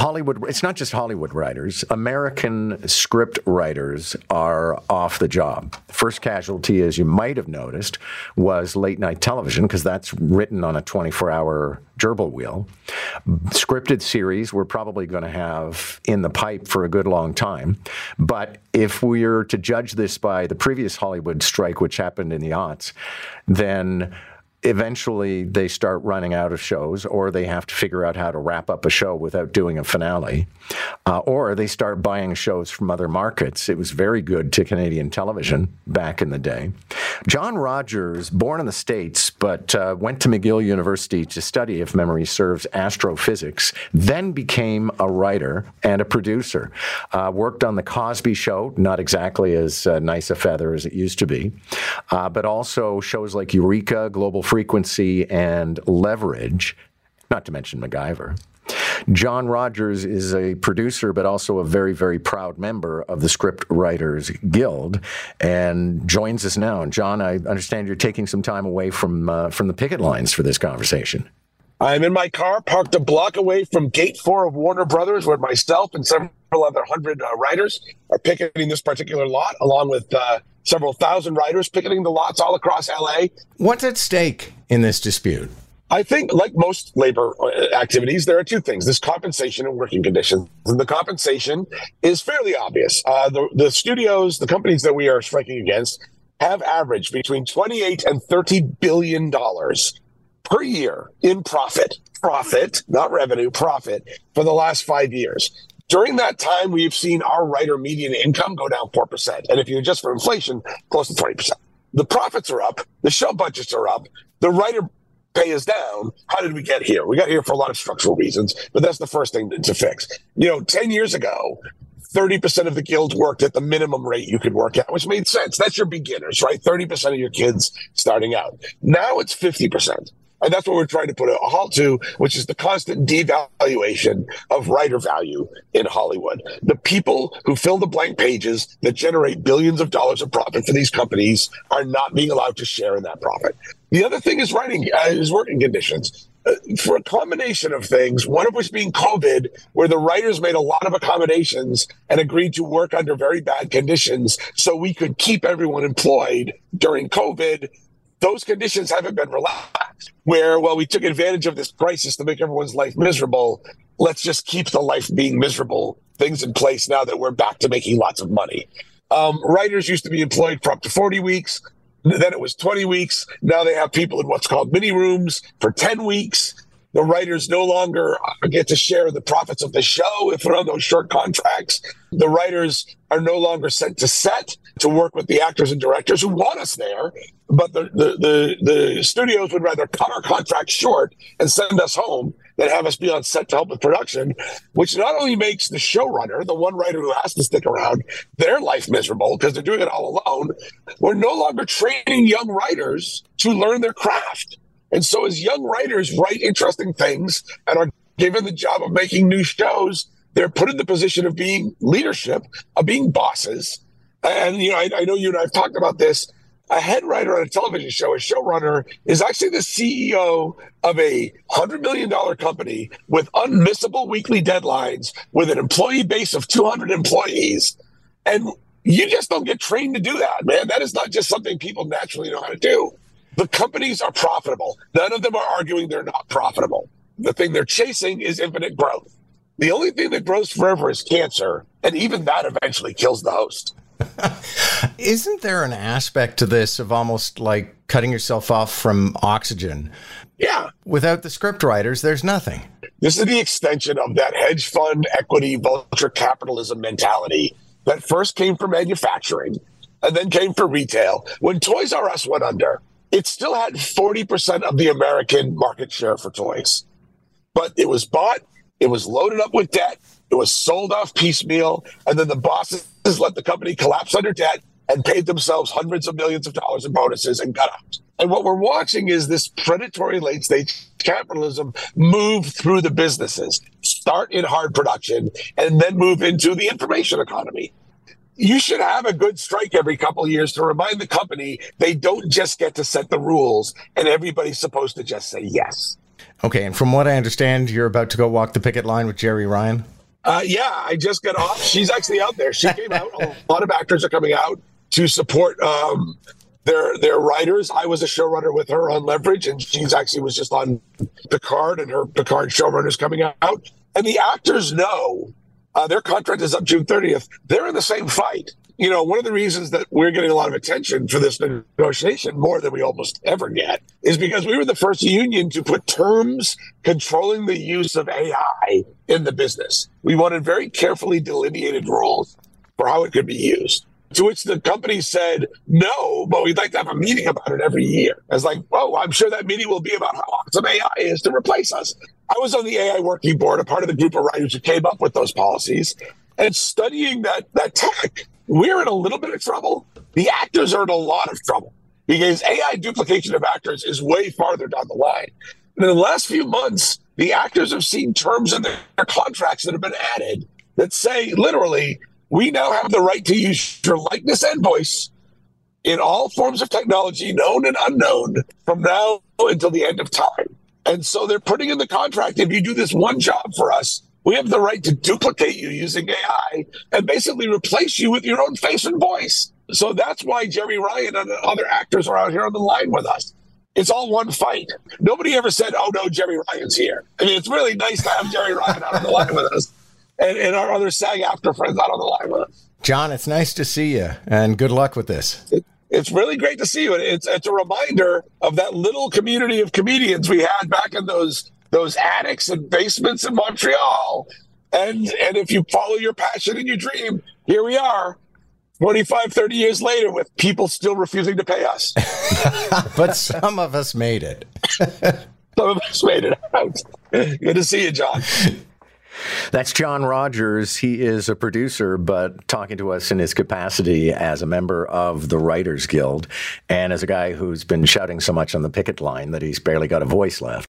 Hollywood, it's not just Hollywood writers. American script writers are off the job. First casualty, as you might have noticed, was late night television because that's written on a 24 hour gerbil wheel. Scripted series we're probably going to have in the pipe for a good long time. But if we're to judge this by the previous Hollywood strike, which happened in the aughts, then eventually they start running out of shows or they have to figure out how to wrap up a show without doing a finale uh, or they start buying shows from other markets. It was very good to canadian television back in the day john rogers born in the states but uh, went to mcgill university to study if memory serves astrophysics then became a writer and a producer uh, worked on the cosby show not exactly as uh, nice a feather as it used to be uh, but also shows like eureka global frequency and leverage, not to mention MacGyver. John Rogers is a producer, but also a very, very proud member of the Script Writers Guild, and joins us now. And John, I understand you're taking some time away from uh, from the picket lines for this conversation. I'm in my car, parked a block away from Gate Four of Warner Brothers, where myself and several other hundred uh, writers are picketing this particular lot, along with uh, several thousand riders picketing the lots all across LA. What's at stake in this dispute? I think, like most labor uh, activities, there are two things: this compensation and working conditions. And the compensation is fairly obvious. Uh, the, the studios, the companies that we are striking against, have averaged between 28 and 30 billion dollars per year in profit, profit, not revenue, profit for the last five years. During that time, we've seen our writer median income go down 4%. And if you adjust for inflation, close to 20%. The profits are up. The show budgets are up. The writer pay is down. How did we get here? We got here for a lot of structural reasons, but that's the first thing to fix. You know, 10 years ago, 30% of the guild worked at the minimum rate you could work at, which made sense. That's your beginners, right? 30% of your kids starting out. Now it's 50%. And that's what we're trying to put a halt to, which is the constant devaluation of writer value in Hollywood. The people who fill the blank pages that generate billions of dollars of profit for these companies are not being allowed to share in that profit. The other thing is writing uh, is working conditions. Uh, for a combination of things, one of which being COVID, where the writers made a lot of accommodations and agreed to work under very bad conditions so we could keep everyone employed during COVID those conditions haven't been relaxed. Where, well, we took advantage of this crisis to make everyone's life miserable. Let's just keep the life being miserable things in place now that we're back to making lots of money. Um, writers used to be employed for up to 40 weeks. Then it was 20 weeks. Now they have people in what's called mini rooms for 10 weeks. The writers no longer get to share the profits of the show if they're on those short contracts. The writers are no longer sent to set to work with the actors and directors who want us there. But the, the, the, the studios would rather cut our contract short and send us home than have us be on set to help with production, which not only makes the showrunner, the one writer who has to stick around, their life miserable because they're doing it all alone. We're no longer training young writers to learn their craft. And so as young writers write interesting things and are given the job of making new shows, they're put in the position of being leadership, of being bosses. And, you know, I, I know you and I have talked about this. A head writer on a television show, a showrunner, is actually the CEO of a $100 million company with unmissable weekly deadlines, with an employee base of 200 employees. And you just don't get trained to do that, man. That is not just something people naturally know how to do. The companies are profitable. None of them are arguing they're not profitable. The thing they're chasing is infinite growth. The only thing that grows forever is cancer, and even that eventually kills the host. Isn't there an aspect to this of almost like cutting yourself off from oxygen? Yeah. Without the script writers, there's nothing. This is the extension of that hedge fund equity vulture capitalism mentality that first came for manufacturing and then came for retail. When Toys R Us went under, it still had 40% of the American market share for toys. But it was bought, it was loaded up with debt, it was sold off piecemeal, and then the bosses let the company collapse under debt and paid themselves hundreds of millions of dollars in bonuses and got out. And what we're watching is this predatory late stage capitalism move through the businesses, start in hard production, and then move into the information economy you should have a good strike every couple of years to remind the company they don't just get to set the rules and everybody's supposed to just say yes. Okay, and from what I understand, you're about to go walk the picket line with Jeri Ryan. Uh, yeah, I just got off. She's actually out there. She came out. A lot of actors are coming out to support um, their their writers. I was a showrunner with her on Leverage, and she's actually was just on Picard, and her Picard showrunner is coming out. And the actors know uh, their contract is up June 30th. They're in the same fight. You know, one of the reasons that we're getting a lot of attention for this negotiation more than we almost ever get is because we were the first union to put terms controlling the use of AI in the business. We wanted very carefully delineated rules for how it could be used. To which the company said, no, but we'd like to have a meeting about it every year. I was like, oh, I'm sure that meeting will be about how awesome AI is to replace us. I was on the AI working board, a part of the group of writers who came up with those policies. And studying that, that tech, we're in a little bit of trouble. The actors are in a lot of trouble because AI duplication of actors is way farther down the line. And in the last few months, the actors have seen terms in their contracts that have been added that say literally, we now have the right to use your likeness and voice in all forms of technology, known and unknown, from now until the end of time. And so they're putting in the contract if you do this one job for us, we have the right to duplicate you using AI and basically replace you with your own face and voice. So that's why Jeri Ryan and other actors are out here on the line with us. It's all one fight. Nobody ever said, oh no, Jeri Ryan's here. I mean, it's really nice to have Jeri Ryan out on the line with us and, and our other SAG-AFTRA friends out on the line with us. John, it's nice to see you, and good luck with this. It, it's really great to see you. It's it's a reminder of that little community of comedians we had back in those those attics and basements in Montreal. And and if you follow your passion and your dream, here we are. 25, 30 years later, with people still refusing to pay us. but some of us made it. some of us made it out. Good to see you, John. That's John Rogers. He is a producer, but talking to us in his capacity as a member of the Writers Guild and as a guy who's been shouting so much on the picket line that he's barely got a voice left.